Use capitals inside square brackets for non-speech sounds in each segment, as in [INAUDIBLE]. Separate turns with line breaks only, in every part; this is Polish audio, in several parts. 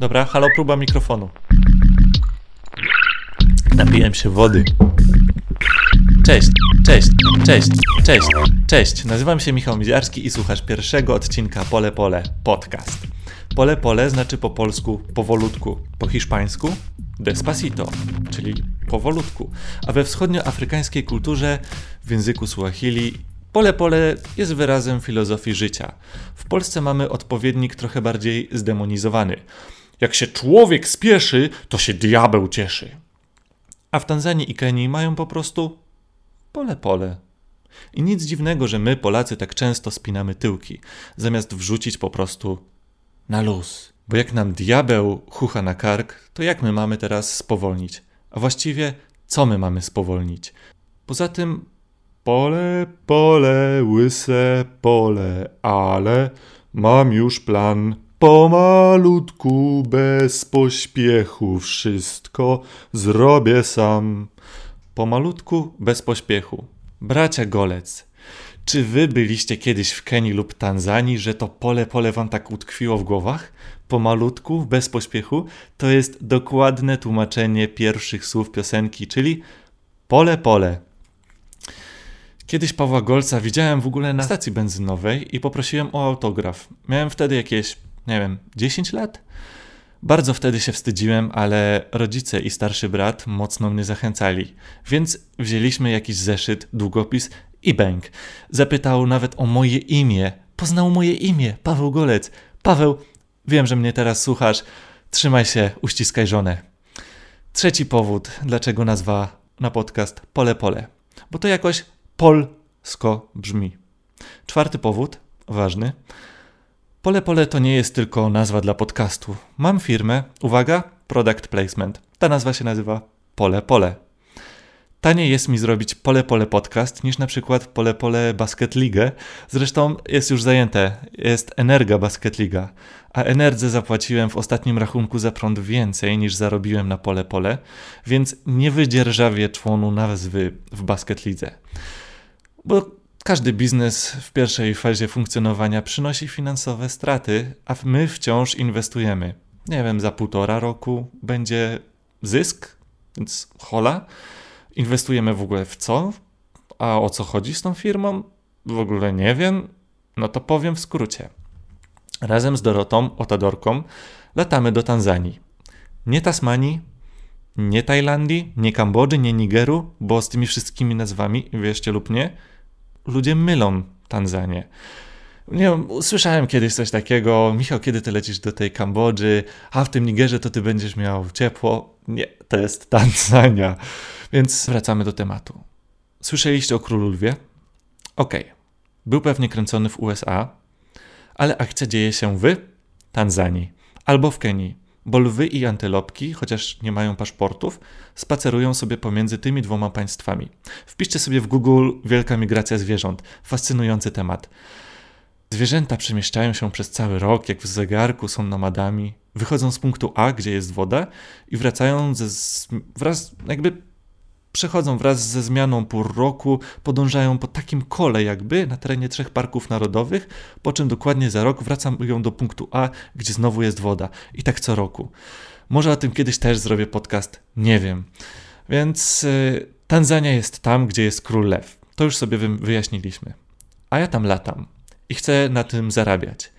Dobra, halo, próba mikrofonu. Napiłem się wody. Cześć, cześć, cześć, cześć, cześć. Nazywam się Michał Miziarski i słuchasz pierwszego odcinka Pole Pole Podcast. Pole Pole znaczy po polsku powolutku, po hiszpańsku despacito, czyli powolutku, a we wschodnioafrykańskiej kulturze w języku Suahili Pole pole jest wyrazem filozofii życia. W Polsce mamy odpowiednik trochę bardziej zdemonizowany. Jak się człowiek spieszy, to się diabeł cieszy. A w Tanzanii i Kenii mają po prostu pole pole. I nic dziwnego, że my, Polacy, tak często spinamy tyłki, zamiast wrzucić po prostu na luz. Bo jak nam diabeł chucha na kark, to jak my mamy teraz spowolnić? A właściwie, co my mamy spowolnić? Poza tym, pole, pole, łyse pole, ale mam już plan. Pomalutku, bez pośpiechu, wszystko zrobię sam. Pomalutku, bez pośpiechu. Bracia Golec, czy wy byliście kiedyś w Kenii lub Tanzanii, że to pole pole wam tak utkwiło w głowach? Pomalutku, bez pośpiechu, to jest dokładne tłumaczenie pierwszych słów piosenki, czyli pole pole. Kiedyś Pawła Golca widziałem w ogóle na stacji benzynowej i poprosiłem o autograf. Miałem wtedy jakieś, nie wiem, 10 lat? Bardzo wtedy się wstydziłem, ale rodzice i starszy brat mocno mnie zachęcali, więc wzięliśmy jakiś zeszyt, długopis i bęk. Zapytał nawet o moje imię. Poznał moje imię, Paweł Golec. Paweł, wiem, że mnie teraz słuchasz. Trzymaj się, uściskaj żonę. Trzeci powód, dlaczego nazwa na podcast Pole Pole. Bo to jakoś polsko brzmi. Czwarty powód, ważny. Pole Pole to nie jest tylko nazwa dla podcastu. Mam firmę, uwaga, product placement. Ta nazwa się nazywa Pole Pole. Taniej jest mi zrobić Pole Pole podcast niż na przykład Pole Pole Basket League. Zresztą jest już zajęte, jest Energa Basket Liga. A Enerdze zapłaciłem w ostatnim rachunku za prąd więcej niż zarobiłem na Pole Pole, więc nie wydzierżawię członu nazwy w Basket Lidze. Bo każdy biznes w pierwszej fazie funkcjonowania przynosi finansowe straty, a my wciąż inwestujemy. Nie wiem, za półtora roku będzie zysk, więc hola. Inwestujemy w ogóle w co? A o co chodzi z tą firmą? W ogóle nie wiem. No to powiem w skrócie. Razem z Dorotą, Otadorką, latamy do Tanzanii. Nie Tasmanii, nie Tajlandii, nie Kambodży, nie Nigeru, bo z tymi wszystkimi nazwami, wierzcie lub nie, ludzie mylą Tanzanię. Nie wiem, usłyszałem kiedyś coś takiego, Michał, kiedy ty lecisz do tej Kambodży, a w tym Nigerze to ty będziesz miał ciepło. Nie, to jest Tanzania. Więc wracamy do tematu. Słyszeliście o Królu Lwie? Okej. Okay. Był pewnie kręcony w USA, ale akcja dzieje się w Tanzanii albo w Kenii, bo lwy i antylopki, chociaż nie mają paszportów, spacerują sobie pomiędzy tymi dwoma państwami. Wpiszcie sobie w Google Wielka migracja zwierząt. Fascynujący temat. Zwierzęta przemieszczają się przez cały rok, jak w zegarku, są nomadami. Wychodzą z punktu A, gdzie jest woda, i wracają ze, wraz, jakby przechodzą wraz ze zmianą pór roku, podążają po takim kole jakby na terenie trzech parków narodowych, po czym dokładnie za rok wracają do punktu A, gdzie znowu jest woda. I tak co roku. Może o tym kiedyś też zrobię podcast, nie wiem. Więc yy, Tanzania jest tam, gdzie jest król lew. To już sobie wyjaśniliśmy. A ja tam latam i chcę na tym zarabiać.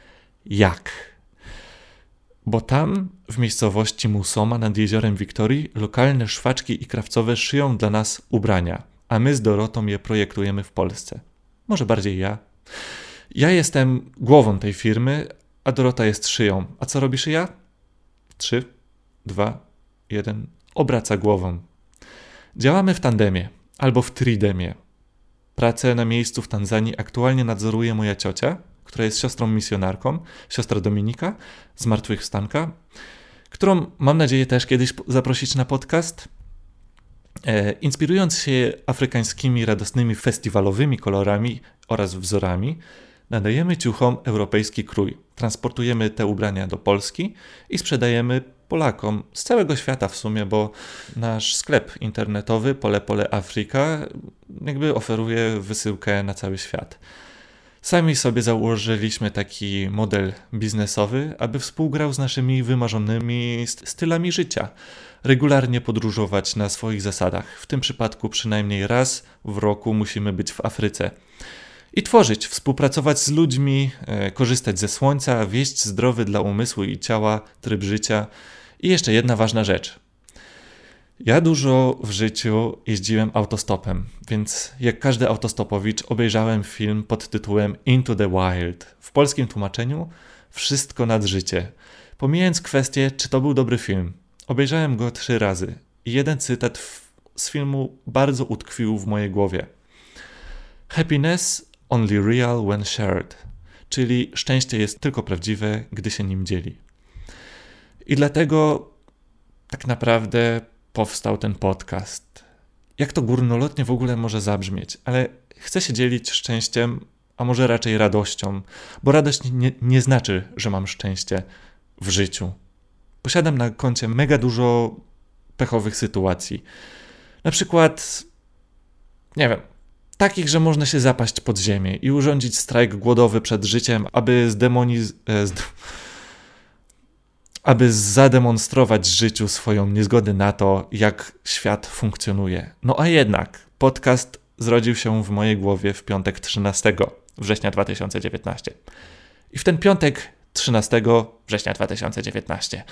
Jak? Bo tam, w miejscowości Musoma nad jeziorem Wiktorii, lokalne szwaczki i krawcowe szyją dla nas ubrania, a my z Dorotą je projektujemy w Polsce. Może bardziej ja. Ja jestem głową tej firmy, a Dorota jest szyją. A co robi szyja? Trzy, dwa, jeden. Obraca głową. Działamy w tandemie albo w tridemie. Pracę na miejscu w Tanzanii aktualnie nadzoruje moja ciocia, która jest siostrą misjonarką, siostra Dominika, zmartwychwstanka, którą mam nadzieję też kiedyś zaprosić na podcast. E, inspirując się afrykańskimi radosnymi festiwalowymi kolorami oraz wzorami, nadajemy ciuchom europejski krój. Transportujemy te ubrania do Polski i sprzedajemy Polakom z całego świata w sumie, bo nasz sklep internetowy Pole Pole Afryka jakby oferuje wysyłkę na cały świat. Sami sobie założyliśmy taki model biznesowy, aby współgrał z naszymi wymarzonymi stylami życia. Regularnie podróżować na swoich zasadach. W tym przypadku przynajmniej raz w roku musimy być w Afryce. I tworzyć, współpracować z ludźmi, e, korzystać ze słońca, wieść zdrowy dla umysłu i ciała tryb życia. I jeszcze jedna ważna rzecz. Ja dużo w życiu jeździłem autostopem, więc jak każdy autostopowicz obejrzałem film pod tytułem Into the Wild. W polskim tłumaczeniu Wszystko nad życie. Pomijając kwestię, czy to był dobry film, obejrzałem go trzy razy i jeden cytat w, z filmu bardzo utkwił w mojej głowie. Happiness only real when shared, czyli szczęście jest tylko prawdziwe, gdy się nim dzieli. I dlatego tak naprawdę powstał ten podcast. Jak to górnolotnie w ogóle może zabrzmieć, ale chcę się dzielić szczęściem, a może raczej radością, bo radość nie, nie znaczy, że mam szczęście w życiu. Posiadam na koncie mega dużo pechowych sytuacji. Na przykład, nie wiem, takich, że można się zapaść pod ziemię i urządzić strajk głodowy przed życiem, aby zdemonizować. E, aby zademonstrować życiu swoją niezgodę na to, jak świat funkcjonuje. No a jednak podcast zrodził się w mojej głowie w piątek 13 września 2019. I w ten piątek 13 września 2019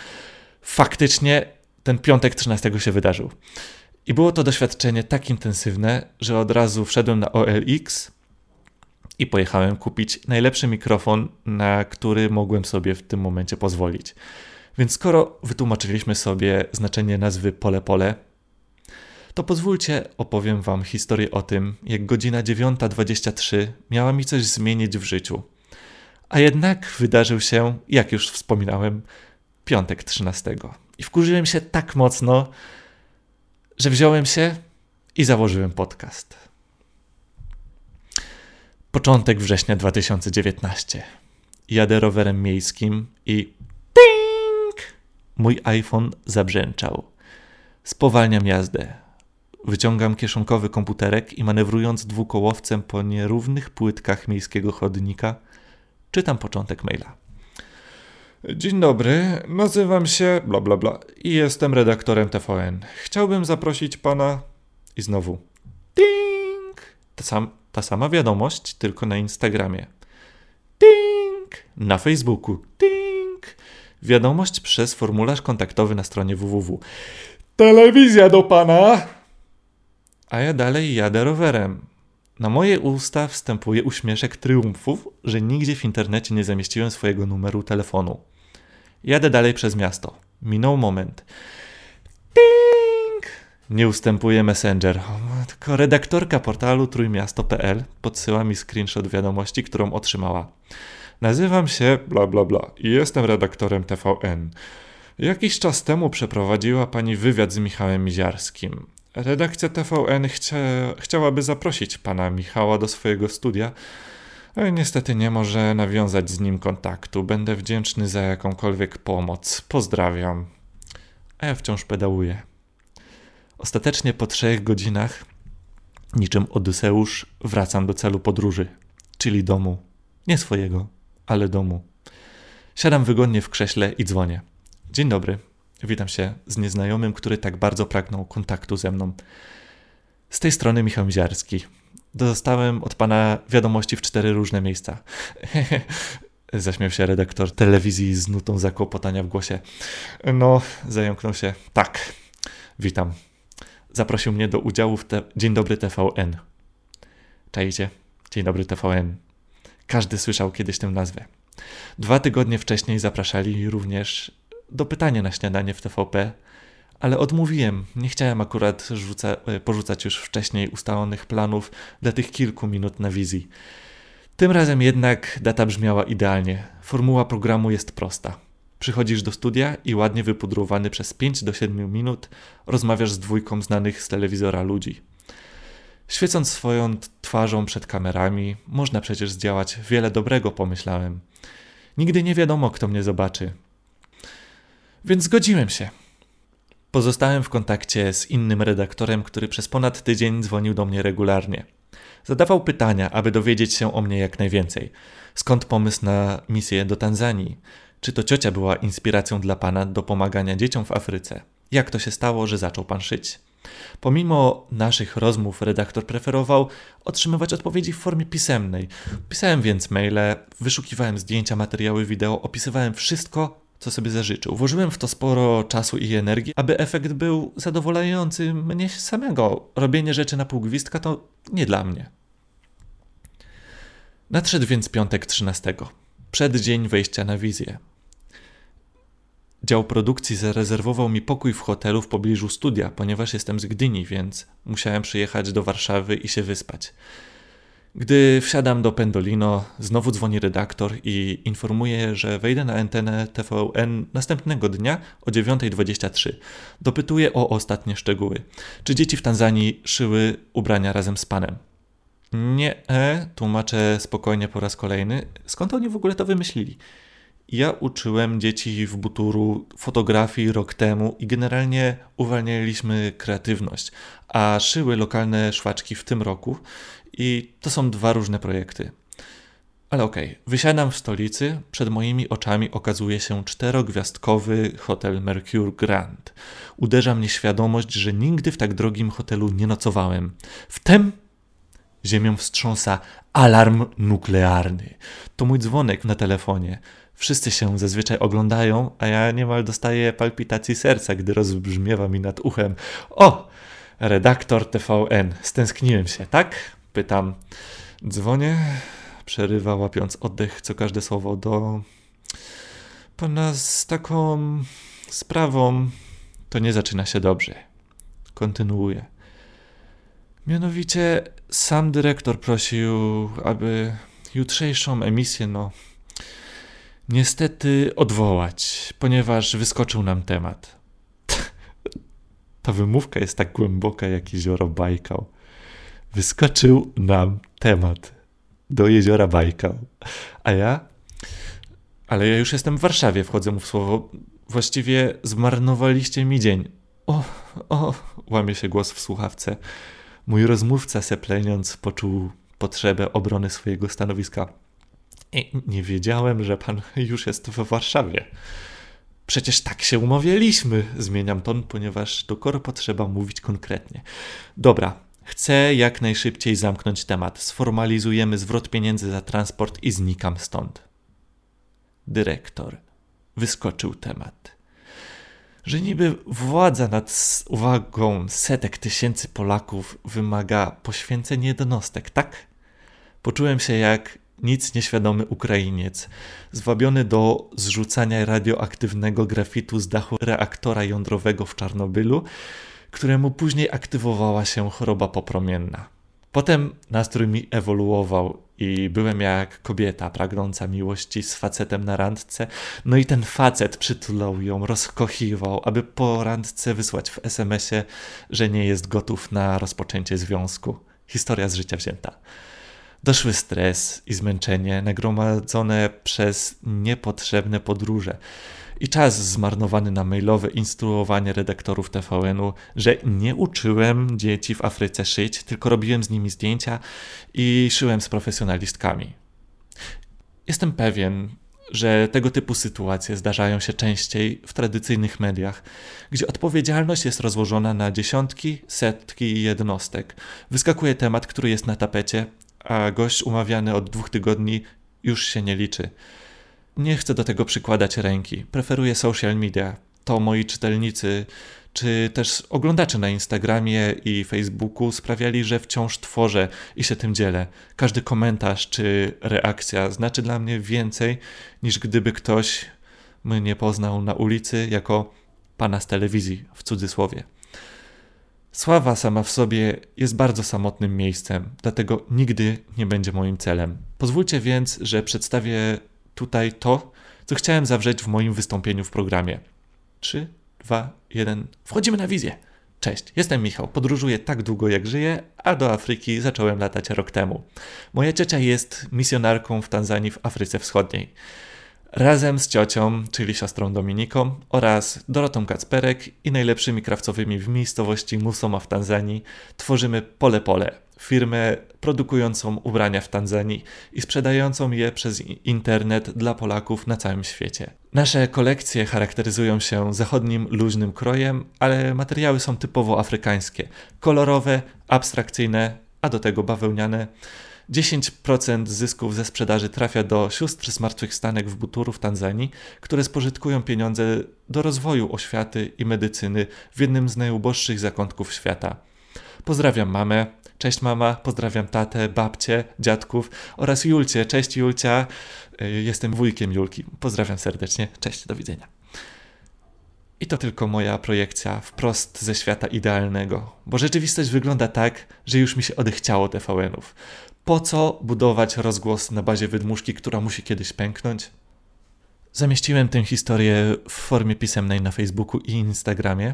faktycznie ten piątek 13 się wydarzył. I było to doświadczenie tak intensywne, że od razu wszedłem na OLX i pojechałem kupić najlepszy mikrofon, na który mogłem sobie w tym momencie pozwolić. Więc skoro wytłumaczyliśmy sobie znaczenie nazwy pole pole, to pozwólcie opowiem wam historię o tym, jak godzina 9.23 miała mi coś zmienić w życiu. A jednak wydarzył się, jak już wspominałem, piątek 13. I wkurzyłem się tak mocno, że wziąłem się i założyłem podcast. Początek września 2019. Jadę rowerem miejskim i Mój iPhone zabrzęczał. Spowalniam jazdę. Wyciągam kieszonkowy komputerek i manewrując dwukołowcem po nierównych płytkach miejskiego chodnika, czytam początek maila. Dzień dobry, nazywam się bla bla bla i jestem redaktorem TVN. Chciałbym zaprosić pana i znowu ding! Ta, sam, ta sama wiadomość, tylko na Instagramie. Ding! Na Facebooku. Ding! Wiadomość przez formularz kontaktowy na stronie www. Telewizja do pana! A ja dalej jadę rowerem. Na moje usta wstępuje uśmieszek triumfów, że nigdzie w internecie nie zamieściłem swojego numeru telefonu. Jadę dalej przez miasto. Minął moment. Ding! Nie ustępuje Messenger. Tylko redaktorka portalu trójmiasto.pl podsyła mi screenshot wiadomości, którą otrzymała. Nazywam się bla bla bla i jestem redaktorem TVN. Jakiś czas temu przeprowadziła pani wywiad z Michałem Miziarskim. Redakcja TVN chcia, chciałaby zaprosić pana Michała do swojego studia, ale niestety nie może nawiązać z nim kontaktu. Będę wdzięczny za jakąkolwiek pomoc. Pozdrawiam. A ja wciąż pedałuję. Ostatecznie po trzech godzinach, niczym Odyseusz, wracam do celu podróży, czyli domu. Nie swojego, ale domu. Siadam wygodnie w krześle i dzwonię. Dzień dobry. Witam się z nieznajomym, który tak bardzo pragnął kontaktu ze mną. Z tej strony Michał Miziarski. Dostałem od pana wiadomości w cztery różne miejsca. [LAUGHS] Zaśmiał się redaktor telewizji z nutą zakłopotania w głosie. No, zająknął się. Tak, witam. Zaprosił mnie do udziału w te... Dzień dobry TVN. Czajcie? Dzień dobry TVN. Każdy słyszał kiedyś tę nazwę. Dwa tygodnie wcześniej zapraszali również do pytania na śniadanie w TVP, ale odmówiłem. Nie chciałem akurat rzuca, e, porzucać już wcześniej ustalonych planów dla tych kilku minut na wizji. Tym razem jednak data brzmiała idealnie. Formuła programu jest prosta. Przychodzisz do studia i ładnie wypudrowany przez 5 do 7 minut rozmawiasz z dwójką znanych z telewizora ludzi. Świecąc swoją twarzą przed kamerami, można przecież zdziałać wiele dobrego, pomyślałem. Nigdy nie wiadomo, kto mnie zobaczy. Więc zgodziłem się. Pozostałem w kontakcie z innym redaktorem, który przez ponad tydzień dzwonił do mnie regularnie. Zadawał pytania, aby dowiedzieć się o mnie jak najwięcej. Skąd pomysł na misję do Tanzanii? Czy to ciocia była inspiracją dla pana do pomagania dzieciom w Afryce? Jak to się stało, że zaczął pan szyć? Pomimo naszych rozmów, redaktor preferował otrzymywać odpowiedzi w formie pisemnej. Pisałem więc maile, wyszukiwałem zdjęcia, materiały wideo, opisywałem wszystko, co sobie zażyczył. Włożyłem w to sporo czasu i energii, aby efekt był zadowalający mnie samego. Robienie rzeczy na pół gwizdka to nie dla mnie. Nadszedł więc piątek 13, przeddzień wejścia na wizję. Dział produkcji zarezerwował mi pokój w hotelu w pobliżu studia, ponieważ jestem z Gdyni, więc musiałem przyjechać do Warszawy i się wyspać. Gdy wsiadam do Pendolino, znowu dzwoni redaktor i informuje, że wejdę na antenę TVN następnego dnia o 9.23. Dopytuję o ostatnie szczegóły. Czy dzieci w Tanzanii szyły ubrania razem z panem? Nie, e, tłumaczę spokojnie po raz kolejny. Skąd oni w ogóle to wymyślili? Ja uczyłem dzieci w Buturu fotografii rok temu i generalnie uwalnialiśmy kreatywność, a szyły lokalne szwaczki w tym roku i to są dwa różne projekty. Ale okej, okay. wysiadam w stolicy, przed moimi oczami okazuje się czterogwiazdkowy hotel Mercure Grand. Uderza mnie świadomość, że nigdy w tak drogim hotelu nie nocowałem. Wtem ziemią wstrząsa alarm nuklearny. To mój dzwonek na telefonie. Wszyscy się zazwyczaj oglądają, a ja niemal dostaję palpitacji serca, gdy rozbrzmiewa mi nad uchem. O! Redaktor TVN. Stęskniłem się, tak? Pytam. Dzwonię, przerywa łapiąc oddech co każde słowo do pana z taką sprawą. To nie zaczyna się dobrze. Kontynuuję. Mianowicie sam dyrektor prosił, aby jutrzejszą emisję, no, niestety odwołać, ponieważ wyskoczył nam temat. Ta wymówka jest tak głęboka jak jezioro Bajkał. Wyskoczył nam temat do jeziora Bajkał. A ja? Ale ja już jestem w Warszawie, wchodzę mu w słowo. Właściwie zmarnowaliście mi dzień. O, o, łamie się głos w słuchawce. Mój rozmówca sepleniąc poczuł potrzebę obrony swojego stanowiska. Nie wiedziałem, że pan już jest w Warszawie. Przecież tak się umawialiśmy. Zmieniam ton, ponieważ do korpo trzeba mówić konkretnie. Dobra, chcę jak najszybciej zamknąć temat. Sformalizujemy zwrot pieniędzy za transport i znikam stąd. Dyrektor wyskoczył temat. Że niby władza nad uwagą setek tysięcy Polaków wymaga poświęcenia jednostek, tak? Poczułem się jak nic nieświadomy Ukrainiec, zwabiony do zrzucania radioaktywnego grafitu z dachu reaktora jądrowego w Czarnobylu, któremu później aktywowała się choroba popromienna. Potem nastrój mi ewoluował i byłem jak kobieta pragnąca miłości z facetem na randce, no i ten facet przytulał ją, rozkochiwał, aby po randce wysłać w SMS-ie, że nie jest gotów na rozpoczęcie związku. Historia z życia wzięta. Doszły stres i zmęczenie nagromadzone przez niepotrzebne podróże i czas zmarnowany na mailowe instruowanie redaktorów TVN-u, że nie uczyłem dzieci w Afryce szyć, tylko robiłem z nimi zdjęcia i szyłem z profesjonalistkami. Jestem pewien, że tego typu sytuacje zdarzają się częściej w tradycyjnych mediach, gdzie odpowiedzialność jest rozłożona na dziesiątki, setki jednostek. Wyskakuje temat, który jest na tapecie, a gość umawiany od dwóch tygodni już się nie liczy. Nie chcę do tego przykładać ręki. Preferuję social media. To moi czytelnicy, czy też oglądacze na Instagramie i Facebooku sprawiali, że wciąż tworzę i się tym dzielę. Każdy komentarz czy reakcja znaczy dla mnie więcej, niż gdyby ktoś mnie poznał na ulicy jako pana z telewizji, w cudzysłowie. Sława sama w sobie jest bardzo samotnym miejscem, dlatego nigdy nie będzie moim celem. Pozwólcie więc, że przedstawię tutaj to, co chciałem zawrzeć w moim wystąpieniu w programie. 3, 2, 1. Wchodzimy na wizję. Cześć, jestem Michał. Podróżuję tak długo jak żyję, a do Afryki zacząłem latać rok temu. Moja ciocia jest misjonarką w Tanzanii w Afryce Wschodniej. Razem z ciocią, czyli siostrą Dominiką oraz Dorotą Kacperek i najlepszymi krawcowymi w miejscowości Musoma w Tanzanii tworzymy Pole Pole, firmę produkującą ubrania w Tanzanii i sprzedającą je przez internet dla Polaków na całym świecie. Nasze kolekcje charakteryzują się zachodnim, luźnym krojem, ale materiały są typowo afrykańskie, kolorowe, abstrakcyjne, a do tego bawełniane. 10% zysków ze sprzedaży trafia do sióstr zmartwychwstanek w Buturu w Tanzanii, które spożytkują pieniądze do rozwoju oświaty i medycyny w jednym z najuboższych zakątków świata. Pozdrawiam mamę, cześć mama, pozdrawiam tatę, babcię, dziadków oraz Julcie, cześć Julcia, y, jestem wujkiem Julki, pozdrawiam serdecznie, cześć, do widzenia. I to tylko moja projekcja wprost ze świata idealnego, bo rzeczywistość wygląda tak, że już mi się odechciało TVN-ów. Po co budować rozgłos na bazie wydmuszki, która musi kiedyś pęknąć? Zamieściłem tę historię w formie pisemnej na Facebooku i Instagramie.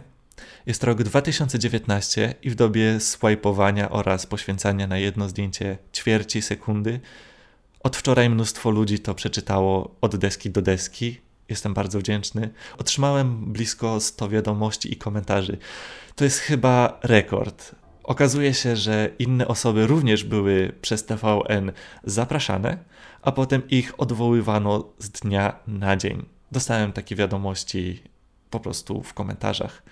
Jest rok 2019 i w dobie swajpowania oraz poświęcania na jedno zdjęcie ćwierci sekundy od wczoraj mnóstwo ludzi to przeczytało od deski do deski. Jestem bardzo wdzięczny. Otrzymałem blisko 100 wiadomości i komentarzy. To jest chyba rekord. Okazuje się, że inne osoby również były przez TVN zapraszane, a potem ich odwoływano z dnia na dzień. Dostałem takie wiadomości po prostu w komentarzach.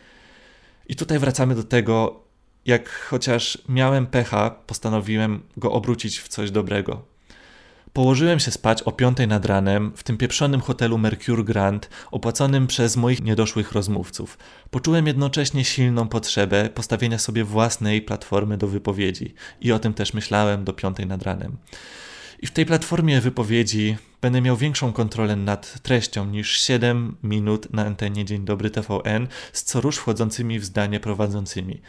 I tutaj wracamy do tego, jak chociaż miałem pecha, postanowiłem go obrócić w coś dobrego. Położyłem się spać o piątej nad ranem w tym pieprzonym hotelu Mercure Grand, opłaconym przez moich niedoszłych rozmówców. Poczułem jednocześnie silną potrzebę postawienia sobie własnej platformy do wypowiedzi i o tym też myślałem do piątej nad ranem. I w tej platformie wypowiedzi będę miał większą kontrolę nad treścią niż 7 minut na antenie Dzień Dobry TVN z co rusz wchodzącymi w zdanie prowadzącymi.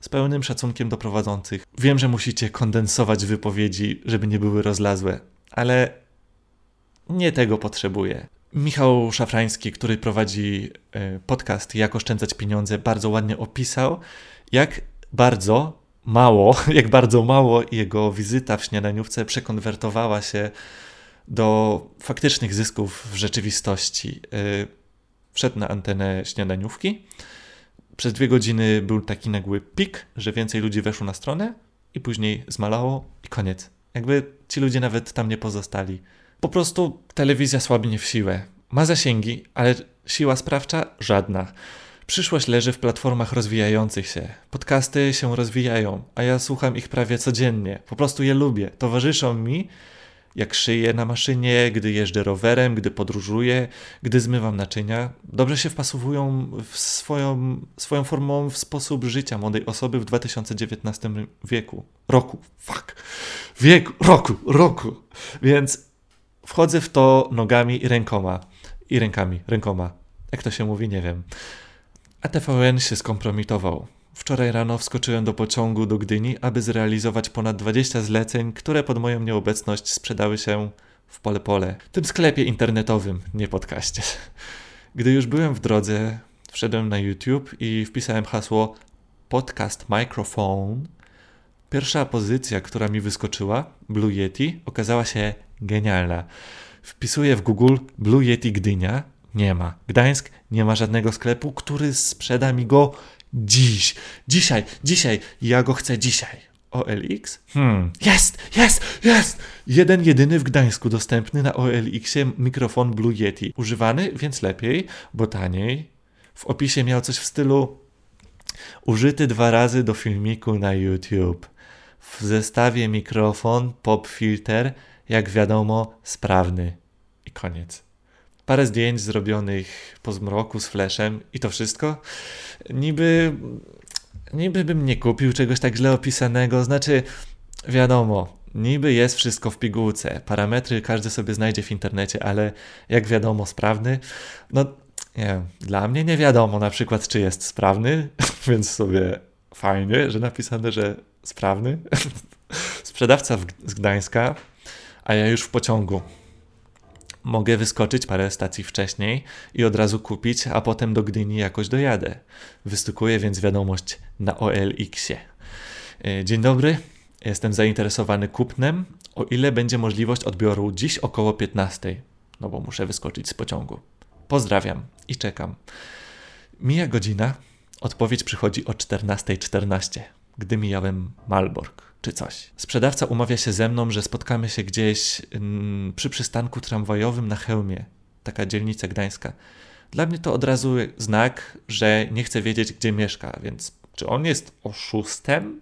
Z pełnym szacunkiem do prowadzących. Wiem, że musicie kondensować wypowiedzi, żeby nie były rozlazłe, ale nie tego potrzebuję. Michał Szafrański, który prowadzi e, podcast Jak oszczędzać pieniądze, bardzo ładnie opisał, jak bardzo mało, [LAUGHS] jak bardzo mało jego wizyta w śniadaniówce przekonwertowała się do faktycznych zysków w rzeczywistości. E, wszedł na antenę śniadaniówki. Przez dwie godziny był taki nagły pik, że więcej ludzi weszło na stronę i później zmalało i koniec. Jakby ci ludzie nawet tam nie pozostali. Po prostu telewizja słabnie w siłę. Ma zasięgi, ale siła sprawcza żadna. Przyszłość leży w platformach rozwijających się. Podcasty się rozwijają, a ja słucham ich prawie codziennie. Po prostu je lubię. Towarzyszą mi jak szyję na maszynie, gdy jeżdżę rowerem, gdy podróżuję, gdy zmywam naczynia. Dobrze się wpasowują w swoją, swoją formą w sposób życia młodej osoby w 2019 wieku. Roku. Fuck. Wieku. Roku. Roku. Więc wchodzę w to nogami i rękoma. I rękami. Rękoma. Jak to się mówi, nie wiem. A TVN się skompromitował. Wczoraj rano wskoczyłem do pociągu do Gdyni, aby zrealizować ponad 20 zleceń, które pod moją nieobecność sprzedały się w pole pole. Tym sklepie internetowym, nie podcaście. Gdy już byłem w drodze, wszedłem na YouTube i wpisałem hasło podcast microphone. Pierwsza pozycja, która mi wyskoczyła, Blue Yeti, okazała się genialna. Wpisuję w Google Blue Yeti Gdynia, nie ma. Gdańsk nie ma żadnego sklepu, który sprzeda mi go Dziś, dzisiaj, dzisiaj, ja go chcę dzisiaj. OLX? Hmm. Jest, jest, jest! Jeden jedyny w Gdańsku dostępny na OLX-ie mikrofon Blue Yeti. Używany, więc lepiej, bo taniej. W opisie miał coś w stylu użyty dwa razy do filmiku na YouTube. W zestawie mikrofon, pop filter, jak wiadomo, sprawny. I koniec parę zdjęć zrobionych po zmroku z flashem i to wszystko. Niby, niby bym nie kupił czegoś tak źle opisanego, znaczy wiadomo, niby jest wszystko w pigułce, parametry każdy sobie znajdzie w internecie, ale jak wiadomo sprawny, no nie wiem, dla mnie nie wiadomo na przykład czy jest sprawny, [LAUGHS] więc sobie fajnie, że napisane, że sprawny. [LAUGHS] Sprzedawca z Gdańska, a ja już w pociągu mogę wyskoczyć parę stacji wcześniej i od razu kupić, a potem do Gdyni jakoś dojadę. Wystukuję więc wiadomość na OLX-ie. E, dzień dobry, jestem zainteresowany kupnem, o ile będzie możliwość odbioru dziś około 15, no bo muszę wyskoczyć z pociągu. Pozdrawiam i czekam. Mija godzina, odpowiedź przychodzi o 14.14. gdy mijałem Malbork czy coś. Sprzedawca umawia się ze mną, że spotkamy się gdzieś mm, przy przystanku tramwajowym na Chełmie, taka dzielnica gdańska. Dla mnie to od razu znak, że nie chce wiedzieć, gdzie mieszka, więc czy on jest oszustem?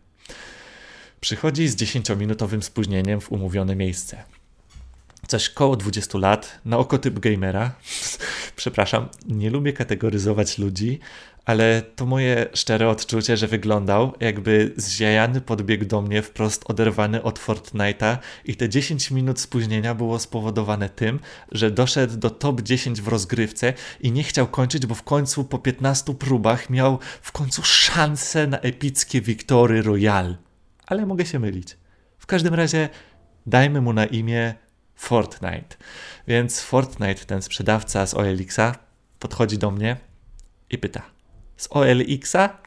Przychodzi z 10-minutowym spóźnieniem w umówione miejsce. Coś koło 20 lat, na oko typ gamera. [LAUGHS] Przepraszam, nie lubię kategoryzować ludzi, ale to moje szczere odczucie, że wyglądał jakby zziajany podbiegł do mnie wprost oderwany od Fortnite'a i te 10 minut spóźnienia było spowodowane tym, że doszedł do top 10 w rozgrywce i nie chciał kończyć, bo w końcu po 15 próbach miał w końcu szansę na epickie Victory Royale. Ale mogę się mylić. W każdym razie dajmy mu na imię Fortnite. Więc Fortnite, ten sprzedawca z OLX-a, podchodzi do mnie i pyta: z OLX-a?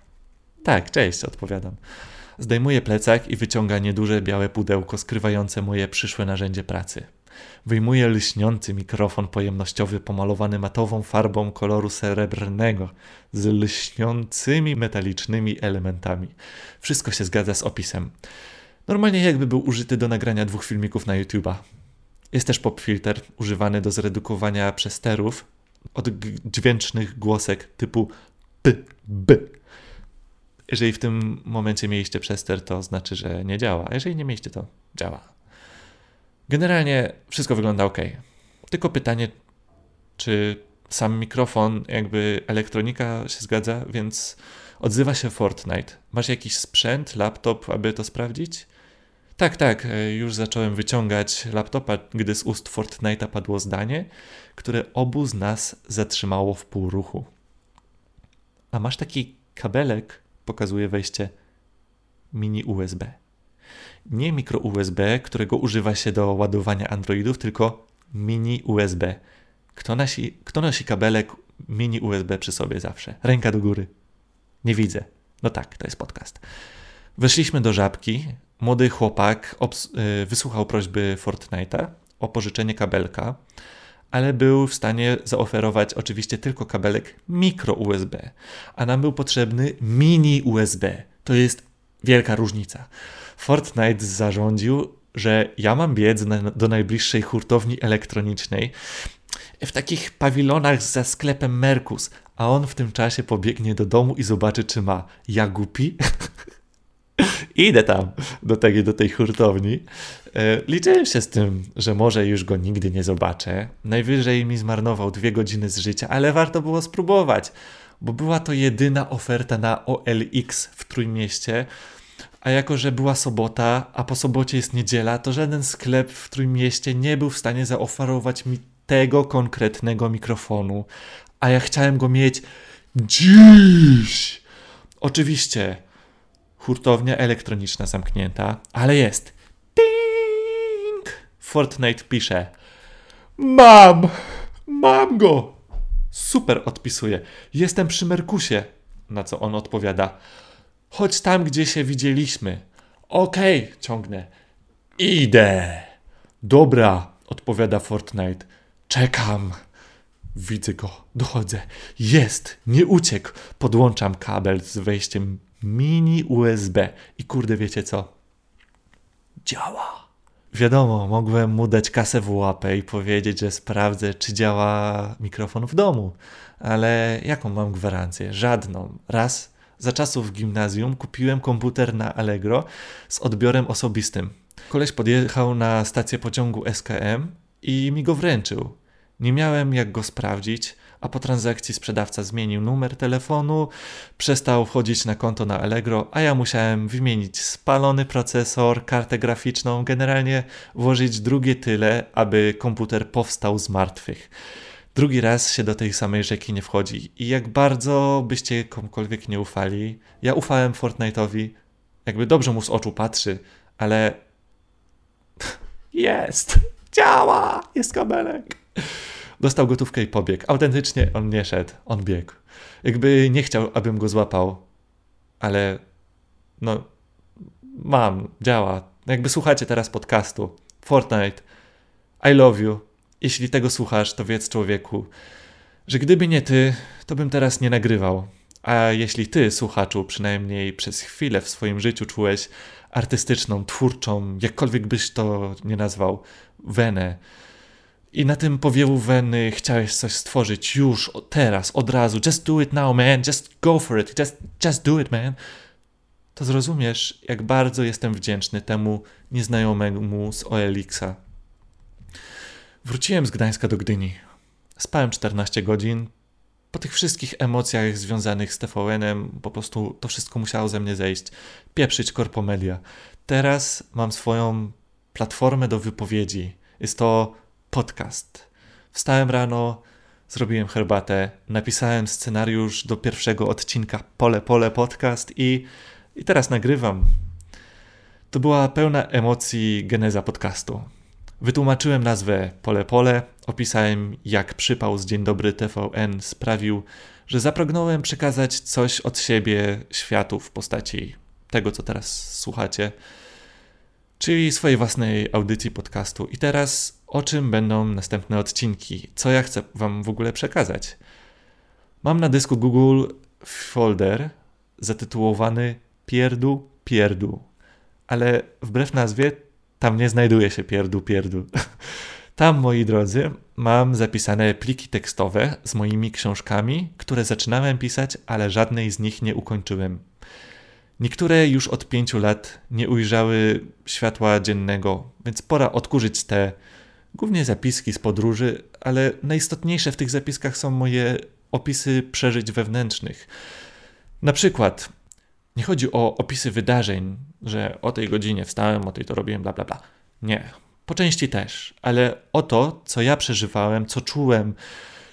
Tak, cześć, odpowiadam. Zdejmuję plecak i wyciąga nieduże białe pudełko skrywające moje przyszłe narzędzie pracy. Wyjmuję lśniący mikrofon pojemnościowy pomalowany matową farbą koloru srebrnego z lśniącymi metalicznymi elementami. Wszystko się zgadza z opisem. Normalnie jakby był użyty do nagrania dwóch filmików na YouTube'a. Jest też popfilter używany do zredukowania przesterów od dźwięcznych głosek typu p, b. Jeżeli w tym momencie mieliście przester, to znaczy, że nie działa. Jeżeli nie mieliście, to działa. Generalnie wszystko wygląda ok. Tylko pytanie, czy sam mikrofon, jakby elektronika się zgadza, więc odzywa się Fortnite. Masz jakiś sprzęt, laptop, aby to sprawdzić? Tak, tak, e, już zacząłem wyciągać laptopa, gdy z ust Fortnite'a padło zdanie, które obu z nas zatrzymało w pół ruchu. A masz taki kabelek, pokazuje wejście mini USB. Nie mikro USB, którego używa się do ładowania Androidów, tylko mini USB. Kto nosi, kto nosi kabelek mini USB przy sobie zawsze? Ręka do góry. Nie widzę. No tak, to jest podcast. Weszliśmy do żabki. Młody chłopak y, wysłuchał prośby Fortnite'a o pożyczenie kabelka ale był w stanie zaoferować oczywiście tylko kabelek mikro USB, a nam był potrzebny mini USB. To jest wielka różnica. Fortnite zarządził, że ja mam biec na, do najbliższej hurtowni elektronicznej w takich pawilonach za sklepem Merkus, a on w tym czasie pobiegnie do domu i zobaczy, czy ma. Ja głupi? Idę tam do tej, do tej hurtowni. E, liczyłem się z tym, że może już go nigdy nie zobaczę. Najwyżej mi zmarnował dwie godziny z życia, ale warto było spróbować, bo była to jedyna oferta na OLX w Trójmieście. A jako, że była sobota, a po sobocie jest niedziela, to żaden sklep w Trójmieście nie był w stanie zaoferować mi tego konkretnego mikrofonu. A ja chciałem go mieć dziś. Oczywiście Hurtownia elektroniczna zamknięta, ale jest. Ding! Fortnite pisze. Mam! Mam go! Super odpisuje. Jestem przy Merkusie. Na co on odpowiada. Chodź tam, gdzie się widzieliśmy. Okej, okay, ciągnę. Idę. Dobra, odpowiada Fortnite. Czekam. Widzę go, dochodzę. Jest, nie uciekł. Podłączam kabel z wejściem mini USB. I kurde, wiecie co? Działa. Wiadomo, mogłem mu dać kasę w łapę i powiedzieć, że sprawdzę, czy działa mikrofon w domu. Ale jaką mam gwarancję? Żadną. Raz za czasów w gimnazjum kupiłem komputer na Allegro z odbiorem osobistym. Koleś podjechał na stację pociągu SKM i mi go wręczył. Nie miałem jak go sprawdzić, a po transakcji sprzedawca zmienił numer telefonu, przestał wchodzić na konto na Allegro, a ja musiałem wymienić spalony procesor, kartę graficzną, generalnie włożyć drugie tyle, aby komputer powstał z martwych. Drugi raz się do tej samej rzeki nie wchodzi. I jak bardzo byście komukolwiek nie ufali, ja ufałem Fortnite'owi, jakby dobrze mu z oczu patrzy, ale [LAUGHS] jest, działa, jest kabelek. Dostał gotówkę i pobiegł. Autentycznie on nie szedł, on biegł. Jakby nie chciał, abym go złapał, ale no, mam, działa. Jakby słuchacie teraz podcastu, Fortnite, I love you. Jeśli tego słuchasz, to wiedz człowieku, że gdyby nie ty, to bym teraz nie nagrywał. A jeśli ty, słuchaczu, przynajmniej przez chwilę w swoim życiu czułeś artystyczną, twórczą, jakkolwiek byś to nie nazwał, wenę, i na tym powiewu weny chciałeś coś stworzyć już, teraz, od razu, just do it now, man, just go for it, just, just do it, man, to zrozumiesz, jak bardzo jestem wdzięczny temu nieznajomemu z OLX-a. Wróciłem z Gdańska do Gdyni. Spałem 14 godzin. Po tych wszystkich emocjach związanych z TVN-em, po prostu to wszystko musiało ze mnie zejść. Pieprzyć korpomedia. Teraz mam swoją platformę do wypowiedzi. Jest to podcast. Wstałem rano, zrobiłem herbatę, napisałem scenariusz do pierwszego odcinka Pole Pole Podcast i, i teraz nagrywam. To była pełna emocji geneza podcastu. Wytłumaczyłem nazwę Pole Pole, opisałem jak przypał z Dzień Dobry TVN sprawił, że zapragnąłem przekazać coś od siebie światu w postaci tego, co teraz słuchacie, czyli swojej własnej audycji podcastu. I teraz o czym będą następne odcinki? Co ja chcę Wam w ogóle przekazać? Mam na dysku Google folder zatytułowany Pierdu Pierdu, ale wbrew nazwie tam nie znajduje się pierdu, pierdu. [LAUGHS] Tam, moi drodzy, mam zapisane pliki tekstowe z moimi książkami, które zaczynałem pisać, ale żadnej z nich nie ukończyłem. Niektóre już od pięciu lat nie ujrzały światła dziennego, więc pora odkurzyć te głównie zapiski z podróży, ale najistotniejsze w tych zapiskach są moje opisy przeżyć wewnętrznych. Na przykład nie chodzi o opisy wydarzeń, że o tej godzinie wstałem, o tej to robiłem, bla, bla, bla. Nie. Po części też, ale o to, co ja przeżywałem, co czułem,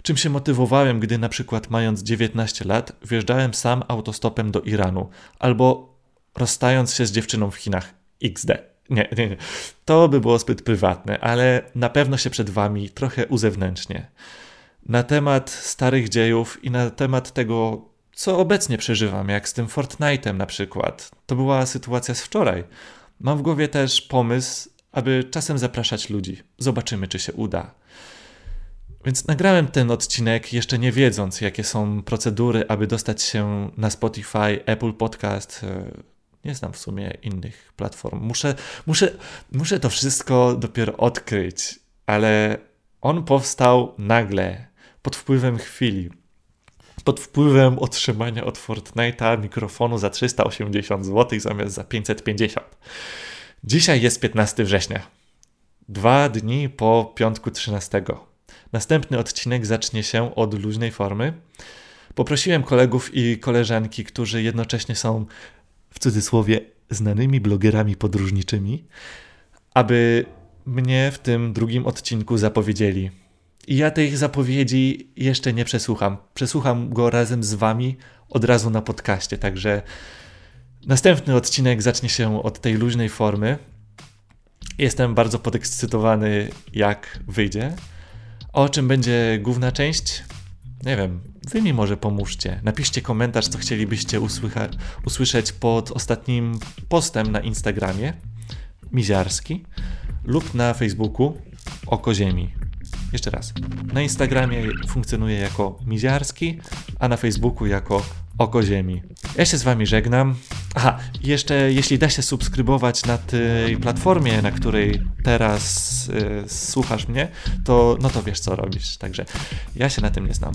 czym się motywowałem, gdy na przykład mając 19 lat wjeżdżałem sam autostopem do Iranu, albo rozstając się z dziewczyną w Chinach XD. Nie, nie, nie. To by było zbyt prywatne, ale na pewno się przed wami trochę uzewnętrznie. Na temat starych dziejów i na temat tego, co obecnie przeżywam, jak z tym Fortnite'em na przykład. To była sytuacja z wczoraj. Mam w głowie też pomysł, aby czasem zapraszać ludzi. Zobaczymy, czy się uda. Więc nagrałem ten odcinek jeszcze nie wiedząc, jakie są procedury, aby dostać się na Spotify, Apple Podcast. Nie znam w sumie innych platform. Muszę, muszę, muszę to wszystko dopiero odkryć, ale on powstał nagle, pod wpływem chwili pod wpływem otrzymania od Fortnite'a mikrofonu za 380 zł zamiast za 550. Dzisiaj jest 15 września. Dwa dni po piątku 13. Następny odcinek zacznie się od luźnej formy. Poprosiłem kolegów i koleżanki, którzy jednocześnie są w cudzysłowie znanymi blogerami podróżniczymi, aby mnie w tym drugim odcinku zapowiedzieli i ja tych zapowiedzi jeszcze nie przesłucham. Przesłucham go razem z wami od razu na podcaście, także następny odcinek zacznie się od tej luźnej formy. Jestem bardzo podekscytowany, jak wyjdzie. O czym będzie główna część? Nie wiem, wy mi może pomóżcie. Napiszcie komentarz, co chcielibyście usłycha- usłyszeć pod ostatnim postem na Instagramie Miziarski lub na Facebooku Oko Ziemi. Jeszcze raz. Na Instagramie funkcjonuje jako Miziarski, a na Facebooku jako Oko Ziemi. Ja się z wami żegnam. Aha, jeszcze jeśli da się subskrybować na tej platformie, na której teraz y, słuchasz mnie, to no to wiesz co robisz. Także ja się na tym nie znam.